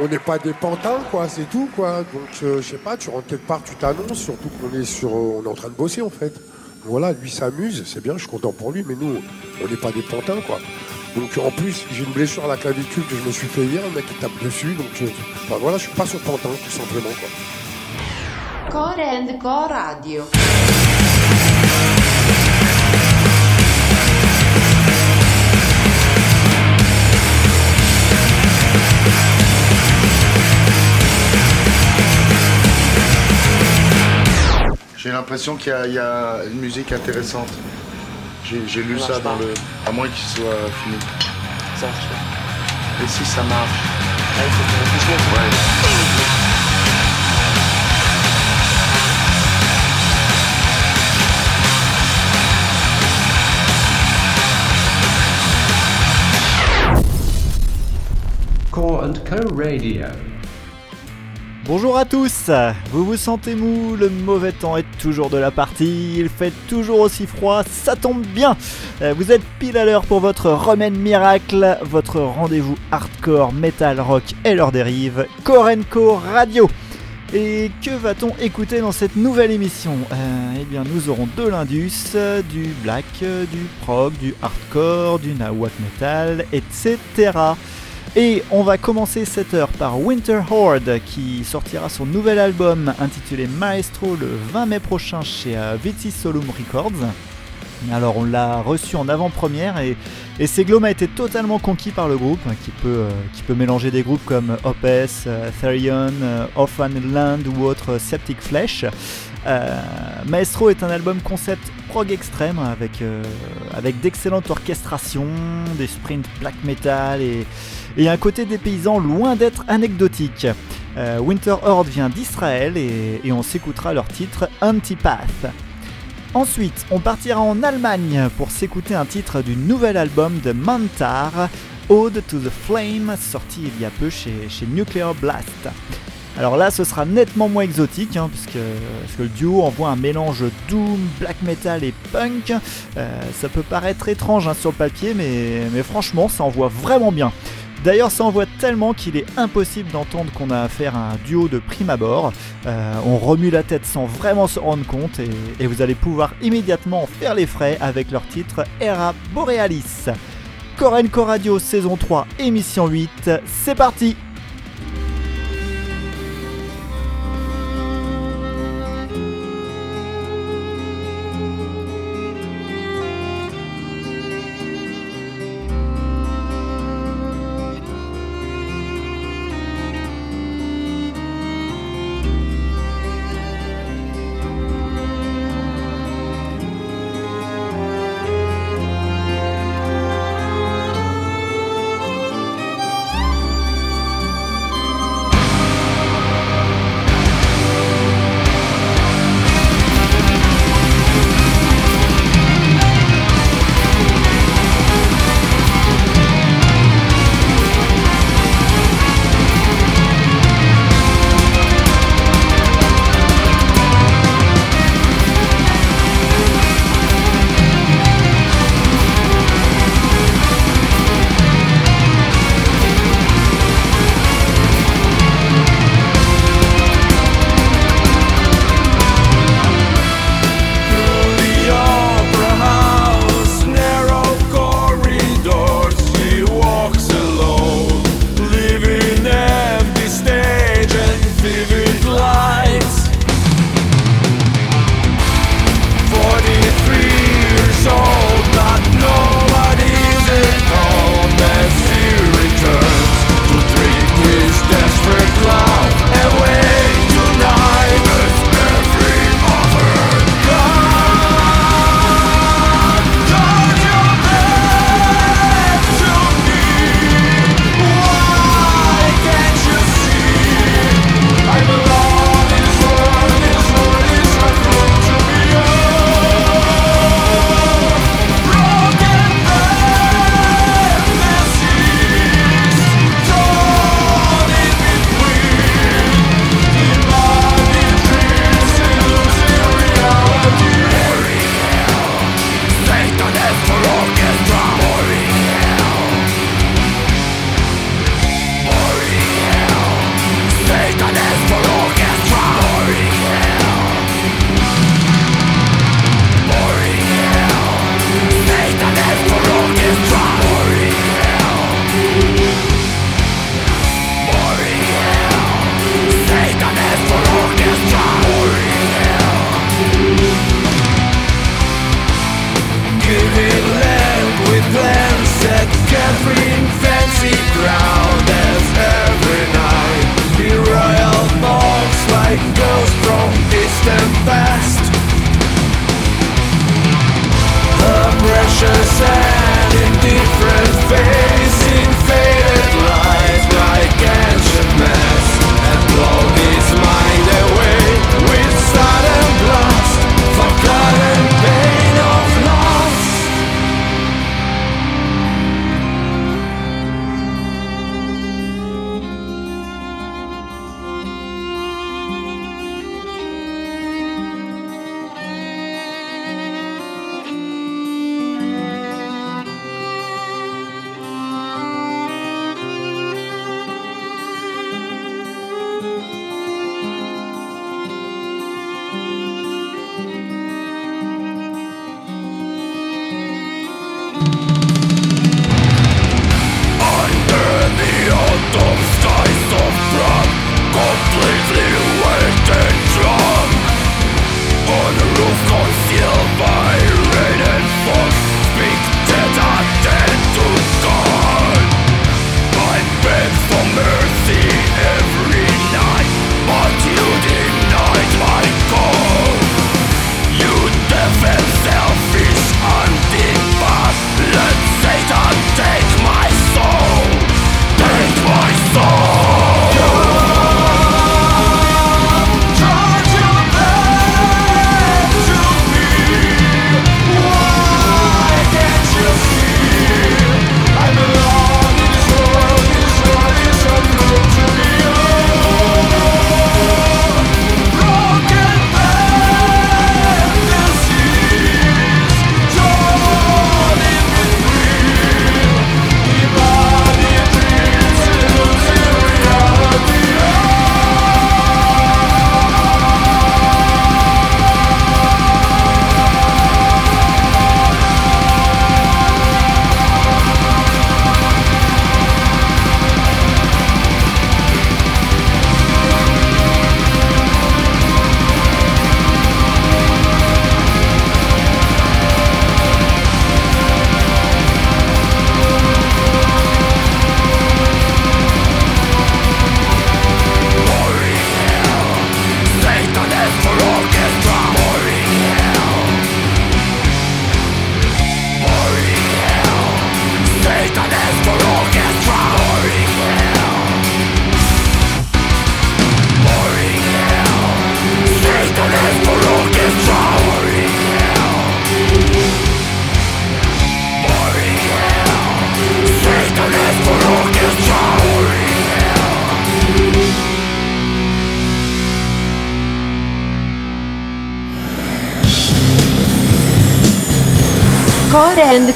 on n'est pas des pantins, quoi, c'est tout, quoi. Donc, euh, je sais pas, tu rentres quelque part, tu t'annonces, surtout qu'on est sur, euh, on en train de bosser, en fait. Voilà, lui s'amuse, c'est bien, je suis content pour lui, mais nous, on n'est pas des pantins, quoi. Donc, en plus, j'ai une blessure à la clavicule que je me suis fait hier, le mec qui tape dessus, donc, euh, enfin, voilà, je suis pas sur pantin, tout simplement, quoi. Core and Core Radio. J'ai l'impression qu'il y, a- il y a une musique intéressante. J'ai j'ai lu Ça dans pas. le. À moins qu'il soit fini. Ça marche pas. Et si ça marche? Ah, faut. Ouais. Core and Co Radio. Bonjour à tous. Vous vous sentez mou, le mauvais temps est toujours de la partie, il fait toujours aussi froid, ça tombe bien. Euh, Vous êtes pile à l'heure pour votre remède miracle, votre rendez-vous hardcore, metal, rock et leurs dérives, Korenko Radio. Et que va-t-on écouter dans cette nouvelle émission Euh, Eh bien, nous aurons de l'Indus, du black, du prog, du hardcore, du nawak metal, etc. Et on va commencer cette heure par Winter Horde qui sortira son nouvel album intitulé Maestro le 20 mai prochain chez euh, Vici Solum Records. Alors on l'a reçu en avant-première et, et a été totalement conquis par le groupe qui peut, euh, qui peut mélanger des groupes comme Opes, euh, Therion, euh, Orphan Land ou autre Septic Flesh. Euh, Maestro est un album concept prog extrême avec, euh, d'excellentes orchestrations, des sprints black metal et, un côté des paysans loin d'être anecdotique. Euh, Winter Horde vient d'Israël et, on s'écoutera leur titre Antipath. Ensuite, on partira en Allemagne pour s'écouter un titre du nouvel album de Mantar, Ode to the Flame, sorti il y a peu chez Nuclear Blast. Alors là, ce sera nettement moins exotique, hein, puisque, parce que le duo envoie un mélange doom, black metal et punk. Euh, ça peut paraître étrange hein, sur le papier, mais, franchement, ça envoie vraiment bien. D'ailleurs, ça envoie tellement qu'il est impossible d'entendre qu'on a affaire à un duo de prime abord. Euh, on remue la tête sans vraiment se rendre compte et, vous allez pouvoir immédiatement en faire les frais avec leur titre Era Borealis. Korenko Radio saison 3 émission 8, c'est parti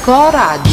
Corado.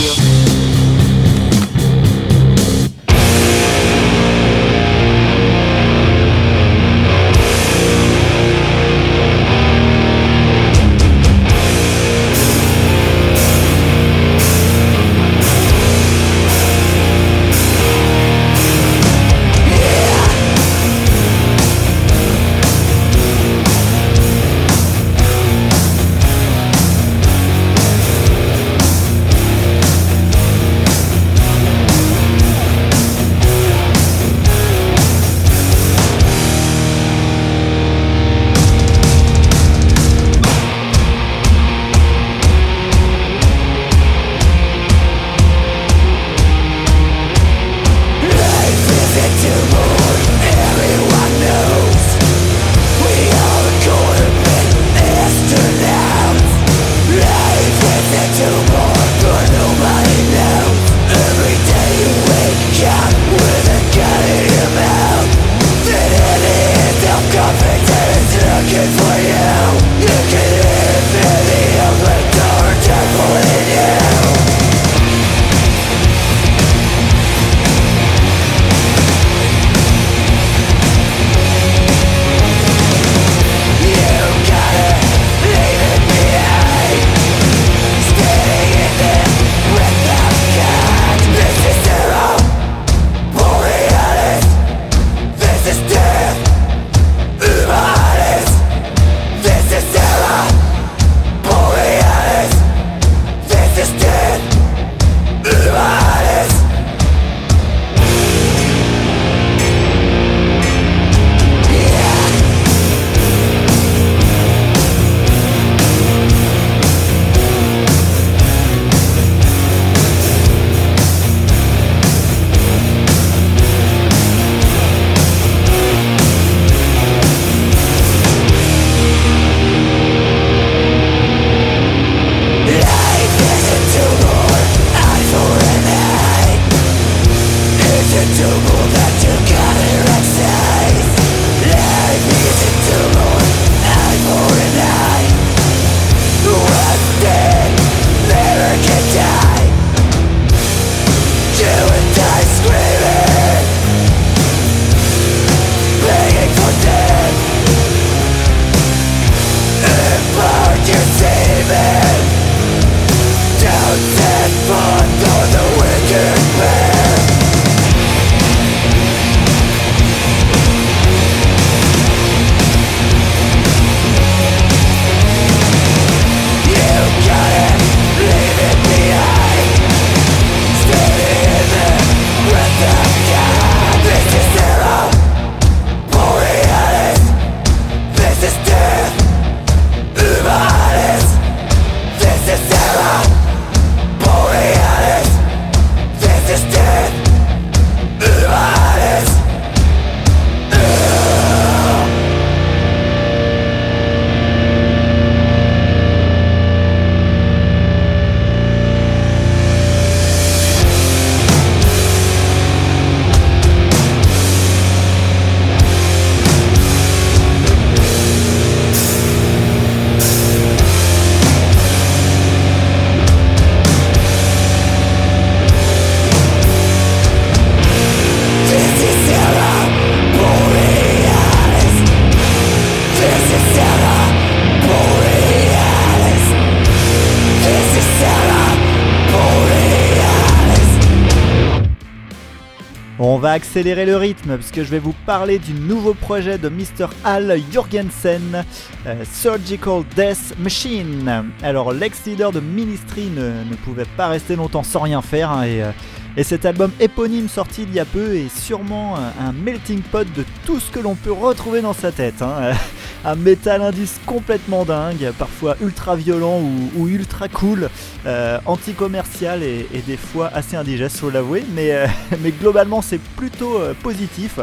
Accélérer le rythme puisque je vais vous parler du nouveau projet de Mr. Al Jorgensen, euh, Surgical Death Machine. Alors l'ex-leader de Ministry ne, ne pouvait pas rester longtemps sans rien faire hein, et, euh, et cet album éponyme sorti il y a peu est sûrement un, un melting pot de tout ce que l'on peut retrouver dans sa tête. hein. Un métal indice complètement dingue, parfois ultra violent ou, ou ultra cool, euh, anti-commercial et, des fois assez indigeste, faut l'avouer, mais, euh, globalement c'est plutôt euh, positif.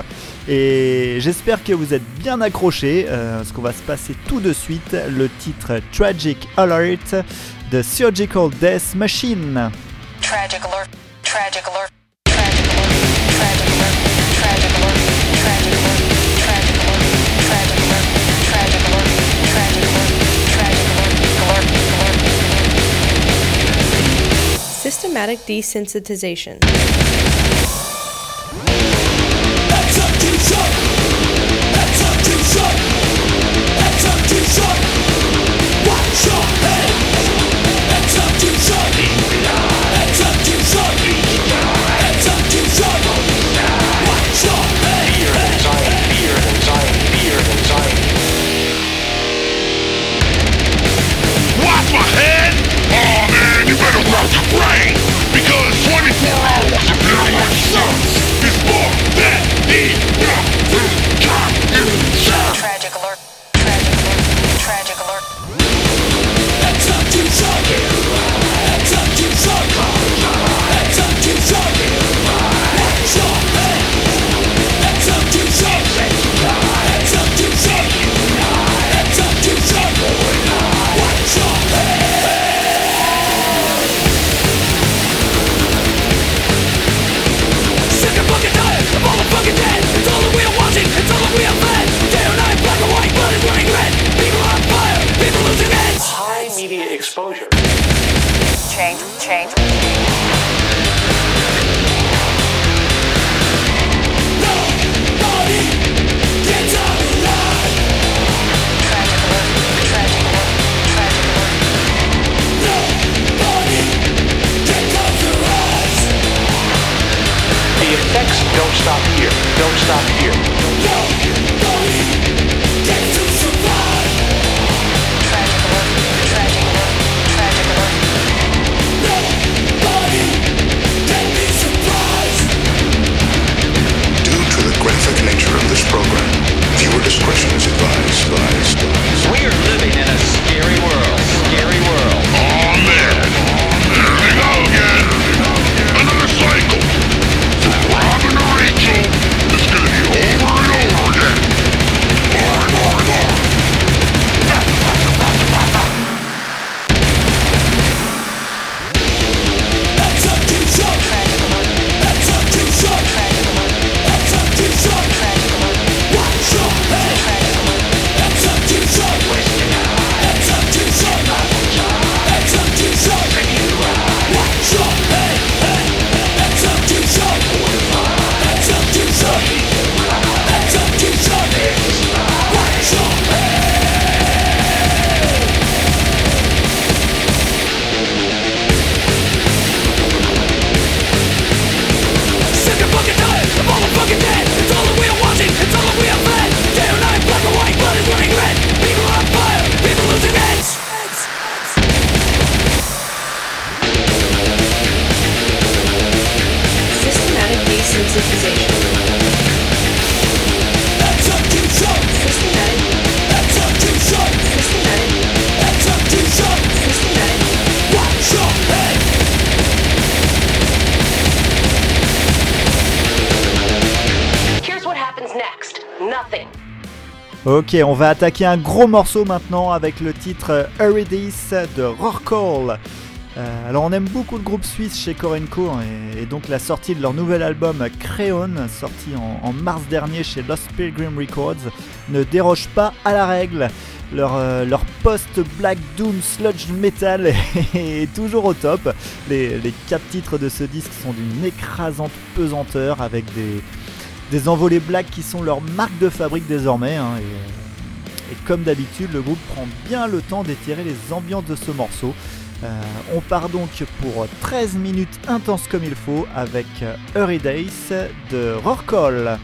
Et j'espère que vous êtes bien accrochés, parce qu'on va se passer tout de suite le titre Tragic Alert de Surgical Death Machine. Tragic alert. Tragic alert. Tragic alert. Tragic alert. Tragic alert. Systematic desensitization. Ok, on va attaquer un gros morceau maintenant avec le titre Eurydice de Rorcall. Euh, alors on aime beaucoup le groupe suisse chez Korenko hein, et, donc la sortie de leur nouvel album Creon, sorti en, mars dernier chez Lost Pilgrim Records, ne déroge pas à la règle. Leur, euh, post-black doom sludge metal est toujours au top. Les, les quatre titres de ce disque sont d'une écrasante pesanteur avec des, des envolées black qui sont leur marque de fabrique désormais. hein, et, euh, et comme d'habitude, le groupe prend bien le temps d'étirer les ambiances de ce morceau. Euh, on part donc pour 13 minutes intenses comme il faut avec euh, Eurydice de Rorcall.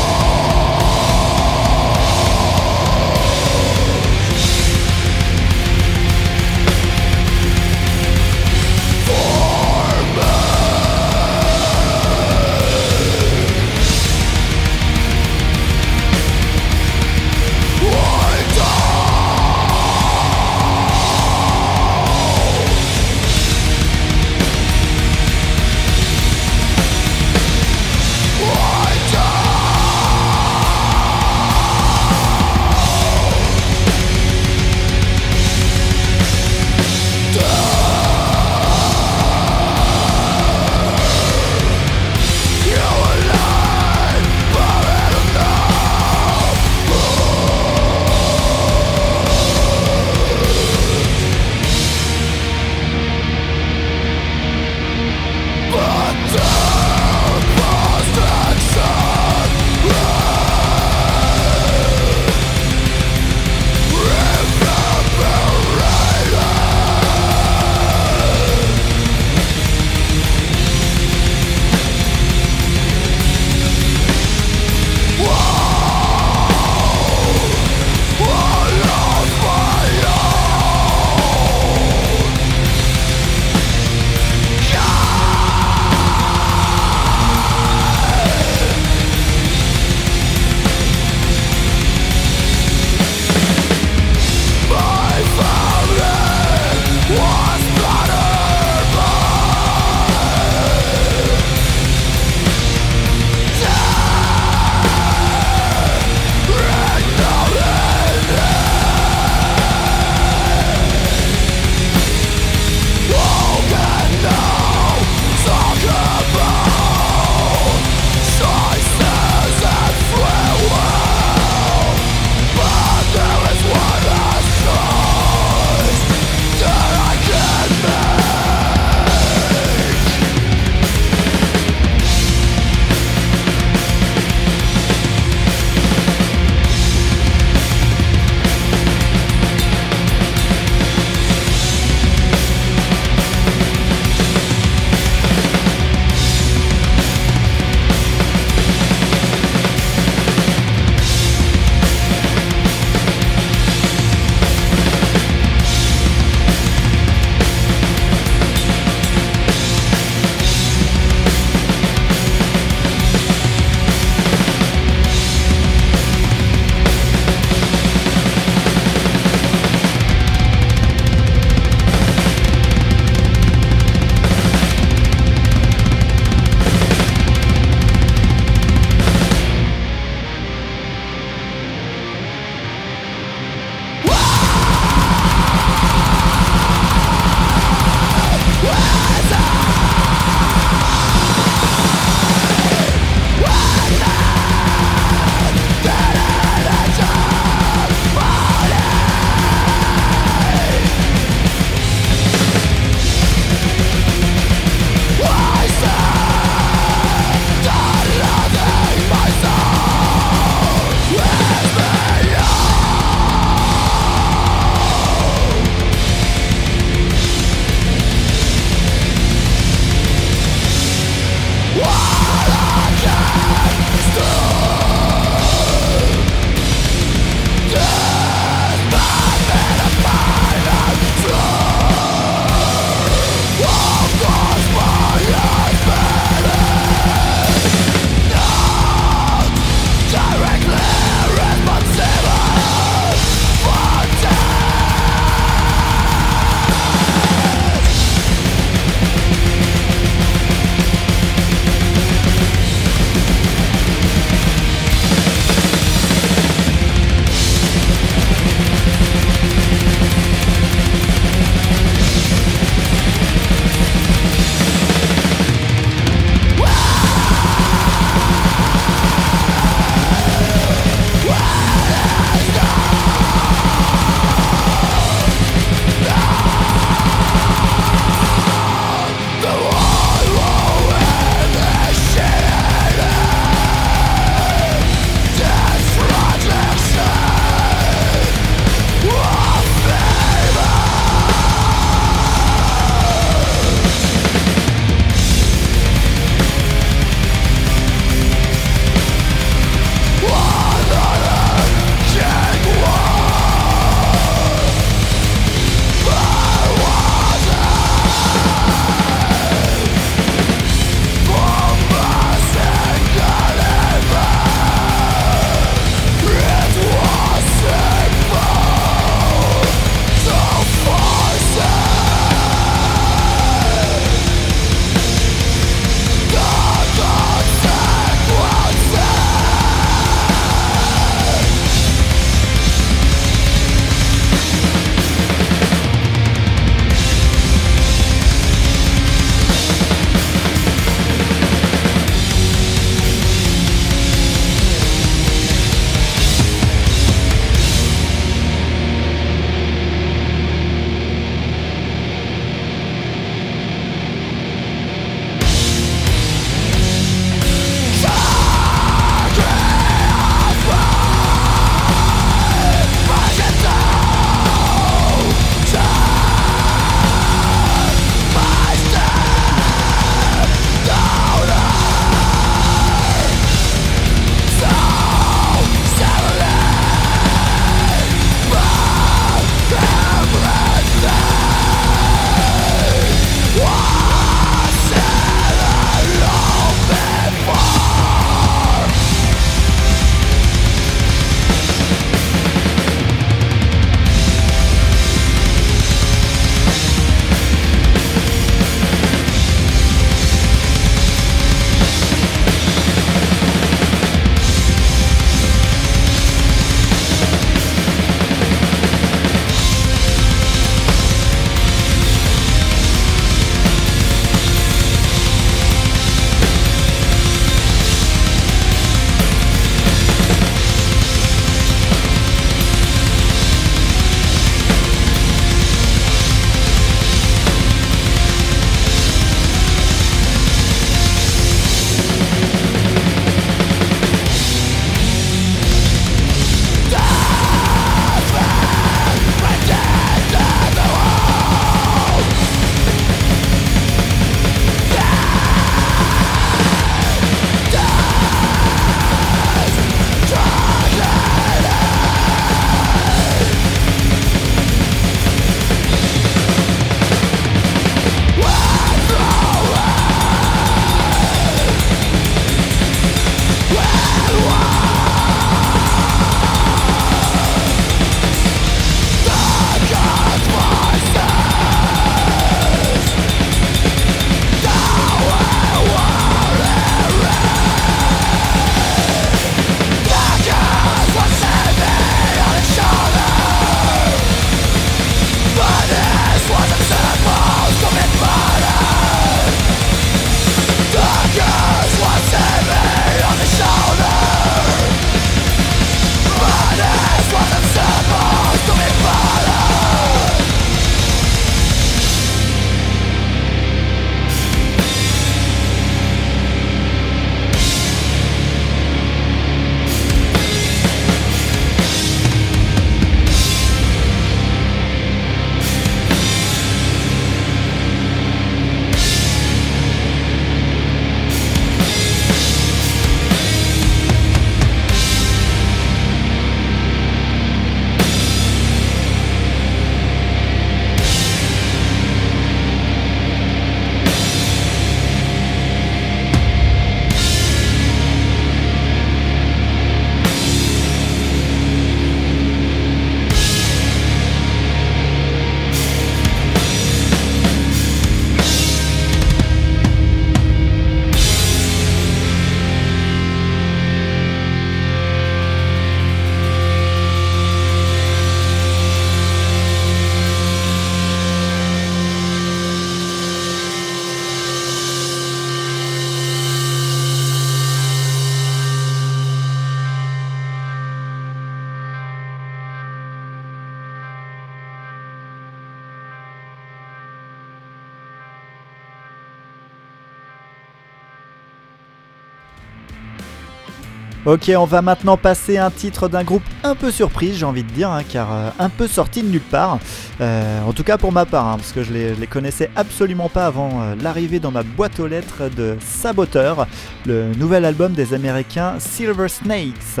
Ok, on va maintenant passer un titre d'un groupe un peu surprise, j'ai envie de dire, hein, car euh, un peu sorti de nulle part. Euh, en tout cas pour ma part, hein, parce que je les, je les connaissais absolument pas avant euh, l'arrivée dans ma boîte aux lettres de Saboteur, le nouvel album des Américains Silver Snakes.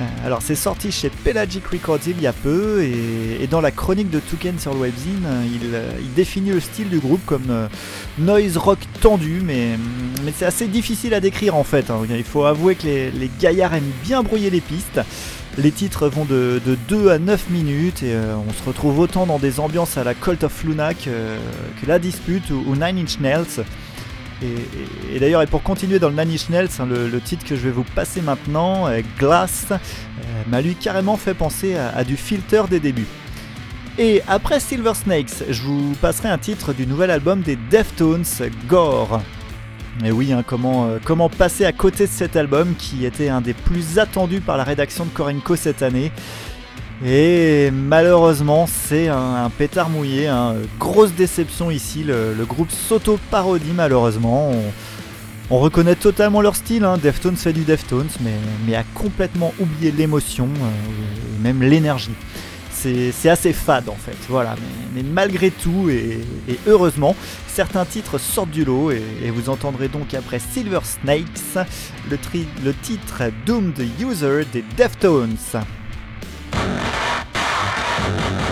Euh, Alors c'est sorti chez Pelagic Records il y a peu et, dans la chronique de Toucan sur le webzine, il, euh, définit le style du groupe comme euh, noise rock tendu mais, mais c'est assez difficile à décrire en fait. hein. Il faut avouer que les, gaillards aiment bien brouiller les pistes. Les titres vont de, de 2 à 9 minutes et on se retrouve autant dans des ambiances à la Cult of Luna que, que La Dispute ou, ou Nine Inch Nails. Et, d'ailleurs, et pour continuer dans le Nine Inch Nails, hein, le, titre que je vais vous passer maintenant, Glass, euh, m'a lui carrément fait penser à, à du filter des débuts. Et après Silver Snakes, je vous passerai un titre du nouvel album des Deftones, Gore. Et oui, hein, comment, euh, comment passer à côté de cet album qui était un des plus attendus par la rédaction de Korenko cette année et malheureusement, c'est un, pétard mouillé, hein. grosse déception ici. Le, groupe s'auto-parodie malheureusement. On, on reconnaît totalement leur style. Hein. Deftones fait du Deftones, mais, mais a complètement oublié l'émotion euh, et même l'énergie. C'est assez fade en fait, voilà. Mais, malgré tout et, heureusement, certains titres sortent du lot et, vous entendrez donc après Silver Snakes le, le titre Doomed User des Deftones. Thank you.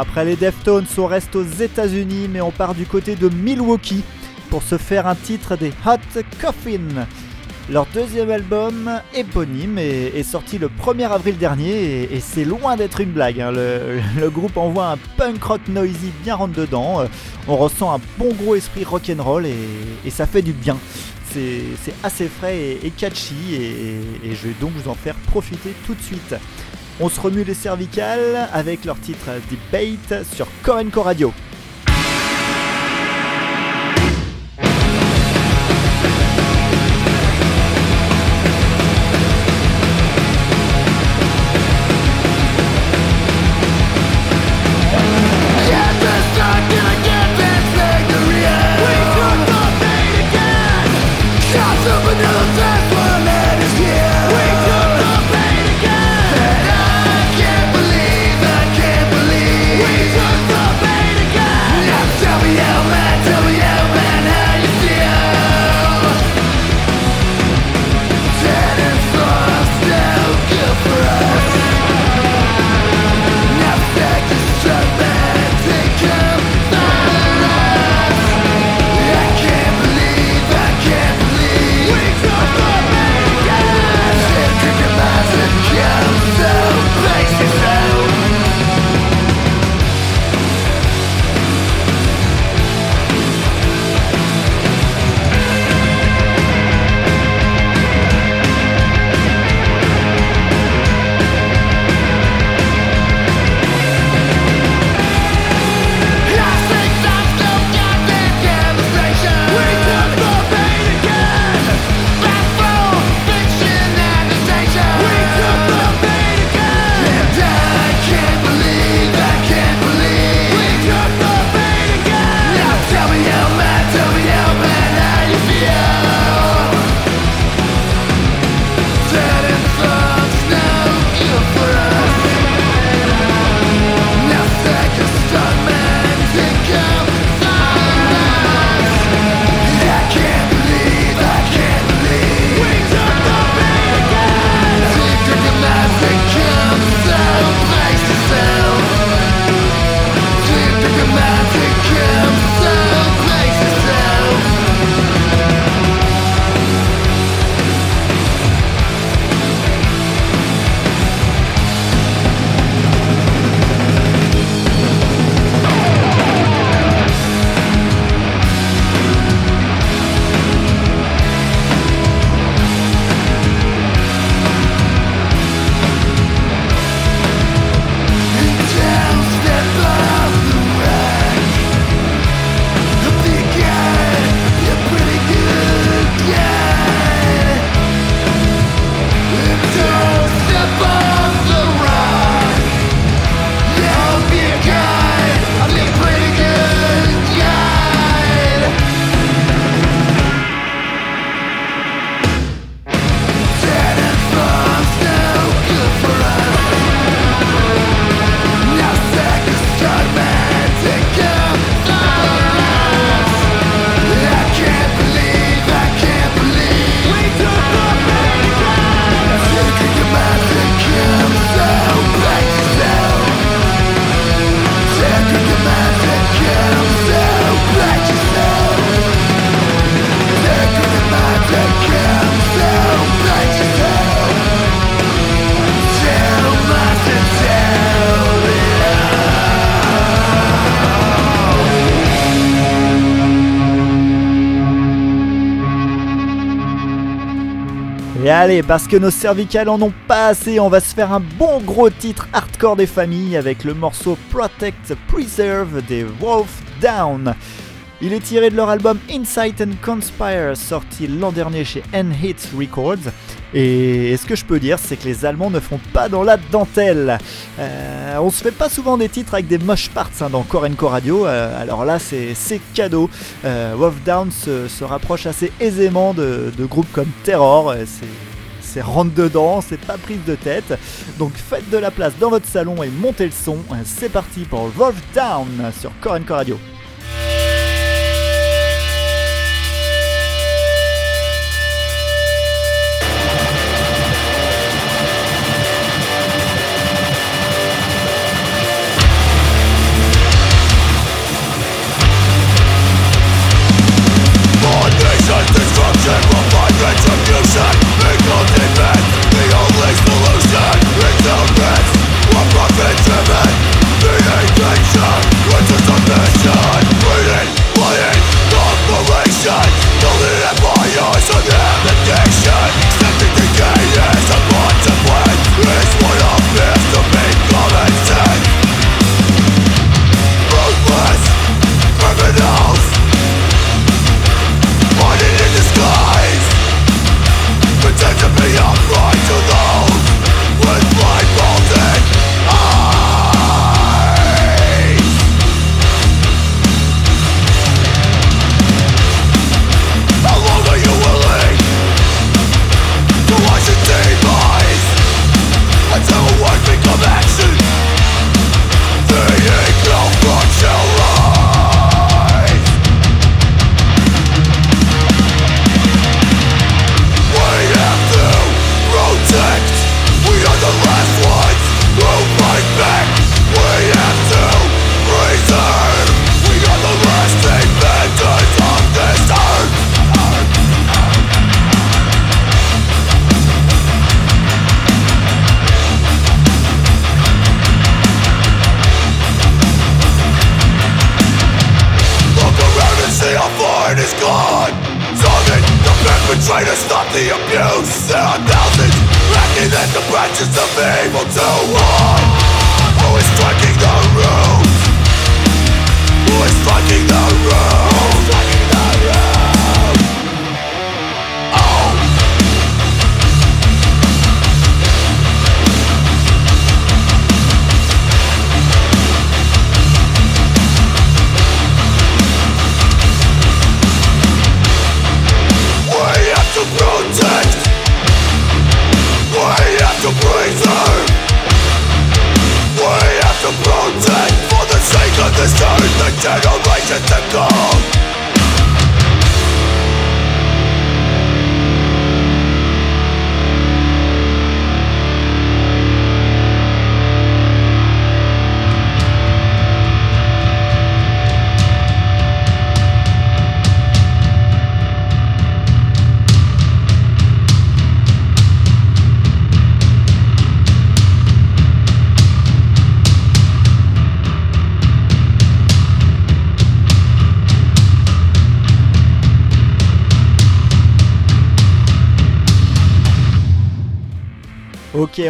Après les Deftones, on reste aux États-Unis, mais on part du côté de Milwaukee pour se faire un titre des Hot Coffin. Leur deuxième album éponyme est, sorti le 1er avril dernier et, c'est loin d'être une blague. hein. Le, groupe envoie un punk rock noisy bien rentre dedans. Euh, On ressent un bon gros esprit rock'n'roll et, ça fait du bien. C'est assez frais et, catchy et je vais donc vous en faire profiter tout de suite. On se remue les cervicales avec leur titre Debate sur Corenco Radio. Allez, parce que nos cervicales en ont pas assez, on va se faire un bon gros titre hardcore des familles avec le morceau Protect Preserve des Wolf Down. Il est tiré de leur album Insight and Conspire, sorti l'an dernier chez N-Hits Records. Et ce que je peux dire, c'est que les Allemands ne font pas dans la dentelle. Euh, on se fait pas souvent des titres avec des moche parts hein, dans Korenko Radio, euh, alors là c'est cadeau. Euh, Wolf Down se, rapproche assez aisément de, de groupes comme Terror, c'est c'est rentre dedans, c'est pas prise de tête. Donc faites de la place dans votre salon et montez le son. C'est parti pour Wolf Down sur Korenko Radio.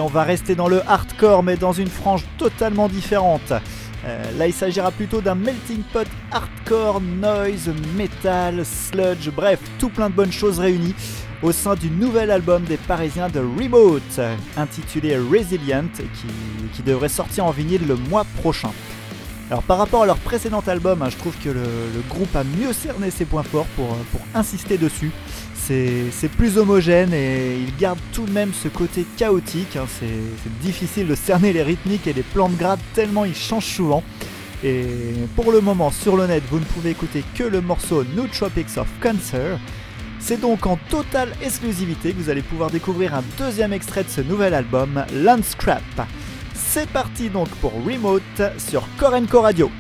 On va rester dans le hardcore, mais dans une frange totalement différente. Euh, là, il s'agira plutôt d'un melting pot hardcore, noise, metal, sludge, bref, tout plein de bonnes choses réunies au sein du nouvel album des Parisiens de Remote, intitulé Resilient, qui, devrait sortir en vinyle le mois prochain. Alors par rapport à leur précédent album, hein, je trouve que le, groupe a mieux cerné ses points forts pour insister dessus. C'est plus homogène et il garde tout de même ce côté chaotique. hein. C'est c'est difficile de cerner les rythmiques et les plans de grade tellement ils changent souvent. Et pour le moment sur le net, vous ne pouvez écouter que le morceau No Tropics of Cancer. C'est donc en totale exclusivité que vous allez pouvoir découvrir un deuxième extrait de ce nouvel album, Landscrap. C'est parti donc pour Remote sur Korenko Radio.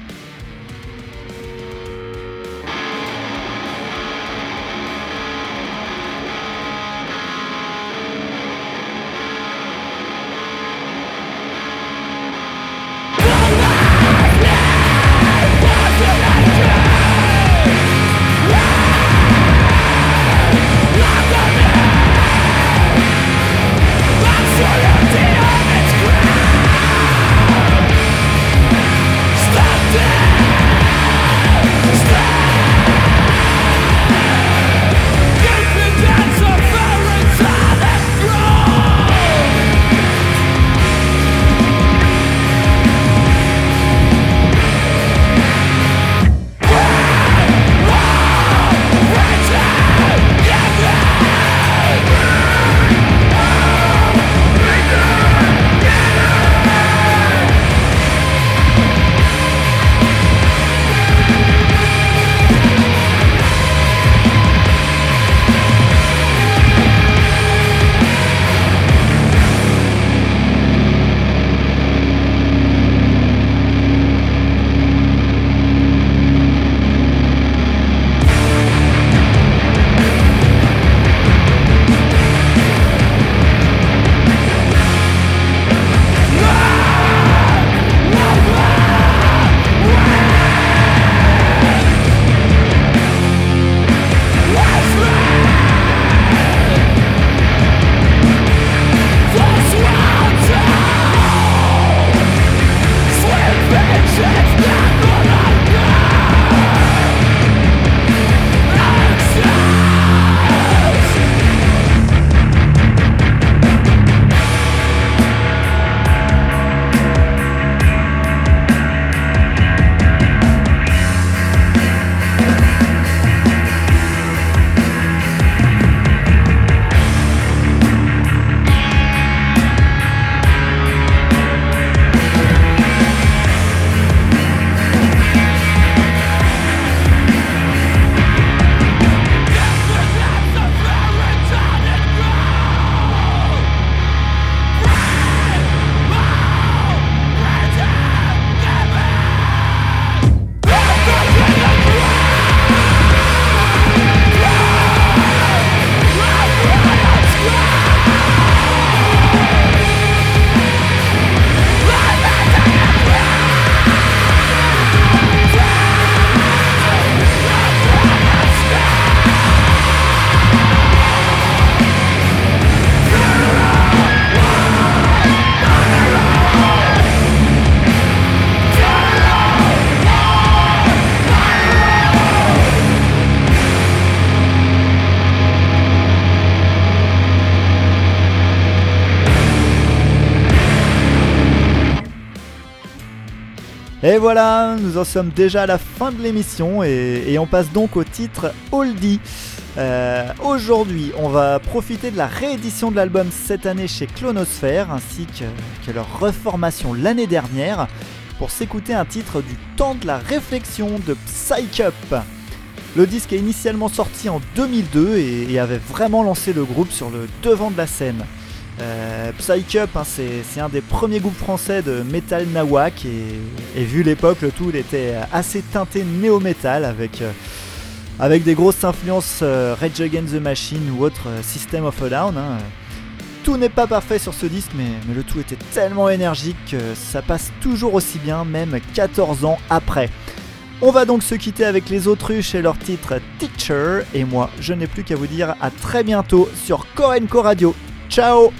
Et voilà, nous en sommes déjà à la fin de l'émission et, on passe donc au titre Oldie. Euh, Aujourd'hui, on va profiter de la réédition de l'album cette année chez Clonosphère ainsi que, leur reformation l'année dernière pour s'écouter un titre du temps de la réflexion de Psych Up. Le disque est initialement sorti en 2002 et, et avait vraiment lancé le groupe sur le devant de la scène. Euh, Psych Up, hein, c'est un des premiers groupes français de metal nawak et, et vu l'époque, le tout était assez teinté néo-metal avec, euh, avec des grosses influences euh, Rage Against the Machine ou autre euh, System of a Down. hein. Tout n'est pas parfait sur ce disque, mais, mais le tout était tellement énergique que ça passe toujours aussi bien, même 14 ans après. On va donc se quitter avec les autruches et leur titre Teacher, et moi je n'ai plus qu'à vous dire à très bientôt sur Korenko Radio. Ciao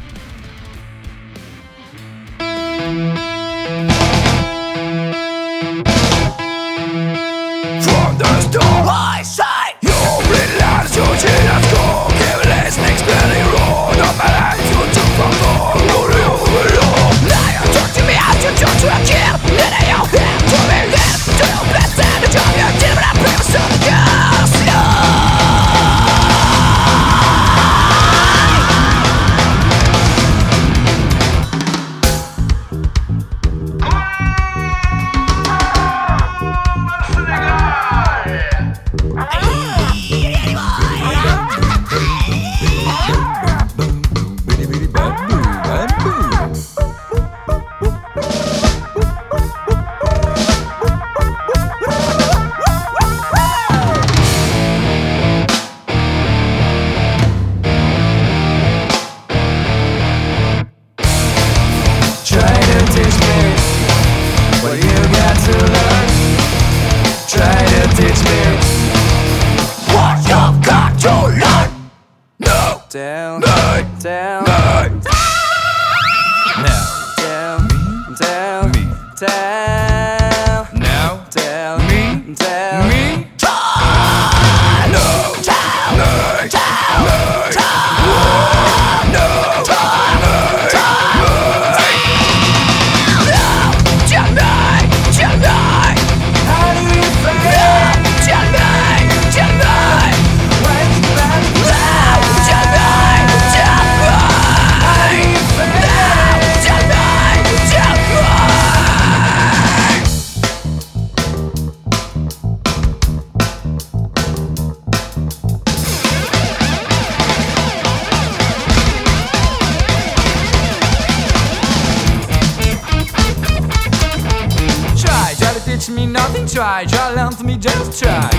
me. Just try. Try,